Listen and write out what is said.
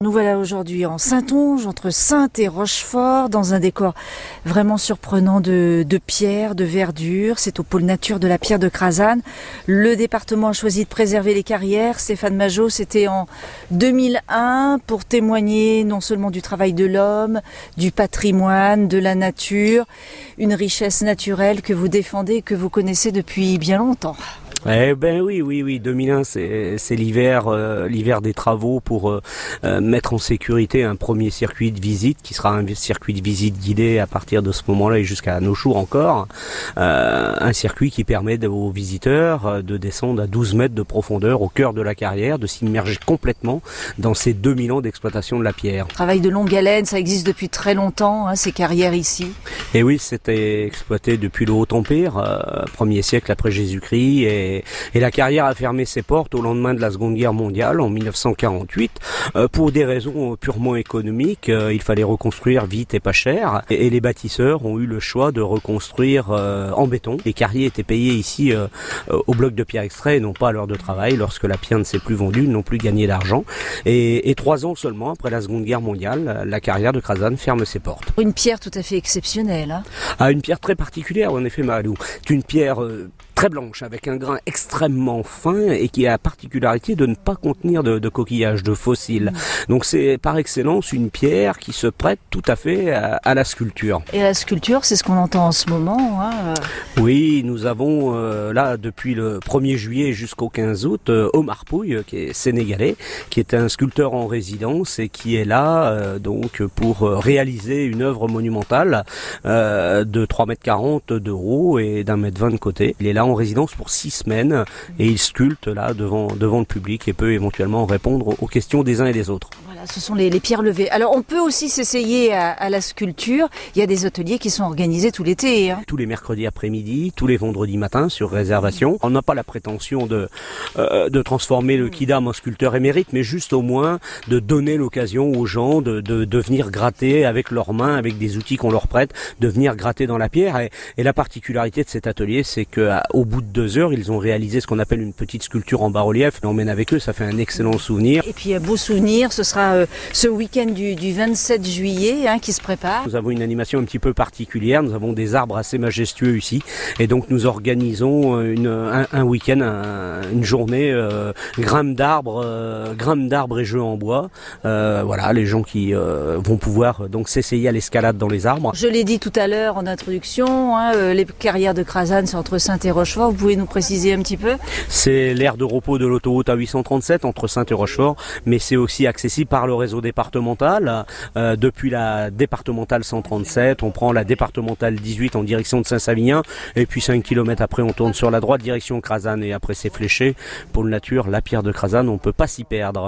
Nous voilà aujourd'hui en Saintonge, entre Sainte et Rochefort, dans un décor vraiment surprenant de, de pierre, de verdure. C'est au pôle nature de la pierre de Crasane. Le département a choisi de préserver les carrières. Stéphane Majot, c'était en 2001 pour témoigner non seulement du travail de l'homme, du patrimoine, de la nature, une richesse naturelle que vous défendez, que vous connaissez depuis bien longtemps. Eh ben oui, oui, oui. 2001, c'est l'hiver, euh, l'hiver des travaux pour euh, euh, mettre en sécurité un premier circuit de visite qui sera un circuit de visite guidé à partir de ce moment-là et jusqu'à nos jours encore. un circuit qui permet aux visiteurs de descendre à 12 mètres de profondeur au cœur de la carrière, de s'immerger complètement dans ces 2000 ans d'exploitation de la pierre. Travail de longue haleine, ça existe depuis très longtemps, hein, ces carrières ici. Et oui, c'était exploité depuis le Haut Empire, premier siècle après Jésus-Christ et et, la carrière a fermé ses portes au lendemain de la Seconde Guerre mondiale en 1948 euh, pour des raisons purement économiques. Euh, il fallait reconstruire vite et pas cher et, les bâtisseurs ont eu le choix de reconstruire euh, en béton. Les carriers étaient payés ici au bloc de pierre extrait et non pas à l'heure de travail. Lorsque la pierre ne s'est plus vendue, ils n'ont plus gagné d'argent. Et, trois ans seulement après la Seconde Guerre mondiale, la carrière de Crasane ferme ses portes. Une pierre tout à fait exceptionnelle. Hein ah, une pierre très particulière en effet, Malou. C'est une pierre très blanche avec un grain extrêmement fin et qui a la particularité de ne pas contenir de, coquillages, de fossiles. Mm. Donc c'est par excellence une pierre qui se prête tout à fait à, la sculpture. Et la sculpture, c'est ce qu'on entend en ce moment. Hein euh. oui, nous avons euh, là depuis le 1er juillet jusqu'au 15 août euh, Omar Pouille, qui est sénégalais, qui est un sculpteur en résidence et qui est là donc pour réaliser une œuvre monumentale de 3,40 m de haut et d'un mètre 20 de côté. Il est là en résidence pour six semaines et il sculpte là devant, devant le public et peut éventuellement répondre aux questions des uns et des autres ce sont les, pierres levées. Alors on peut aussi s'essayer à, la sculpture. Il y a des ateliers qui sont organisés tout l'été. Hein. Tous les mercredis après-midi, tous les vendredis matins sur réservation. On n'a pas la prétention de, euh, de transformer le kidam en sculpteur émérite, mais juste au moins de donner l'occasion aux gens de, de, venir gratter avec leurs mains, avec des outils qu'on leur prête, de venir gratter dans la pierre. Et, la particularité de cet atelier, c'est qu'au bout de deux heures, ils ont réalisé ce qu'on appelle une petite sculpture en bas-relief. On emmène avec eux, ça fait un excellent souvenir. Et puis un beau souvenir, ce sera euh, ce week-end du, 27 juillet hein, qui se prépare. Nous avons une animation un petit peu particulière. Nous avons des arbres assez majestueux ici. Et donc nous organisons euh, un, week-end, une journée euh, grimpe d'arbres, euh, d'arbres et jeux en bois. voilà, les gens qui vont pouvoir donc s'essayer à l'escalade dans les arbres. Je l'ai dit tout à l'heure en introduction, hein, les carrières de Crasane, c'est entre Saint et Vous pouvez nous préciser un petit peu C'est l'aire de repos de l'autoroute A837 entre Saint et mais c'est aussi accessible par le réseau départemental. Euh, depuis la départementale 137, on prend la départementale 18 en direction de Saint-Savinien, et puis 5 km après on tourne sur la droite direction Crasane, et après c'est fléché. Pour le nature, la pierre de Crasane, on peut pas s'y perdre.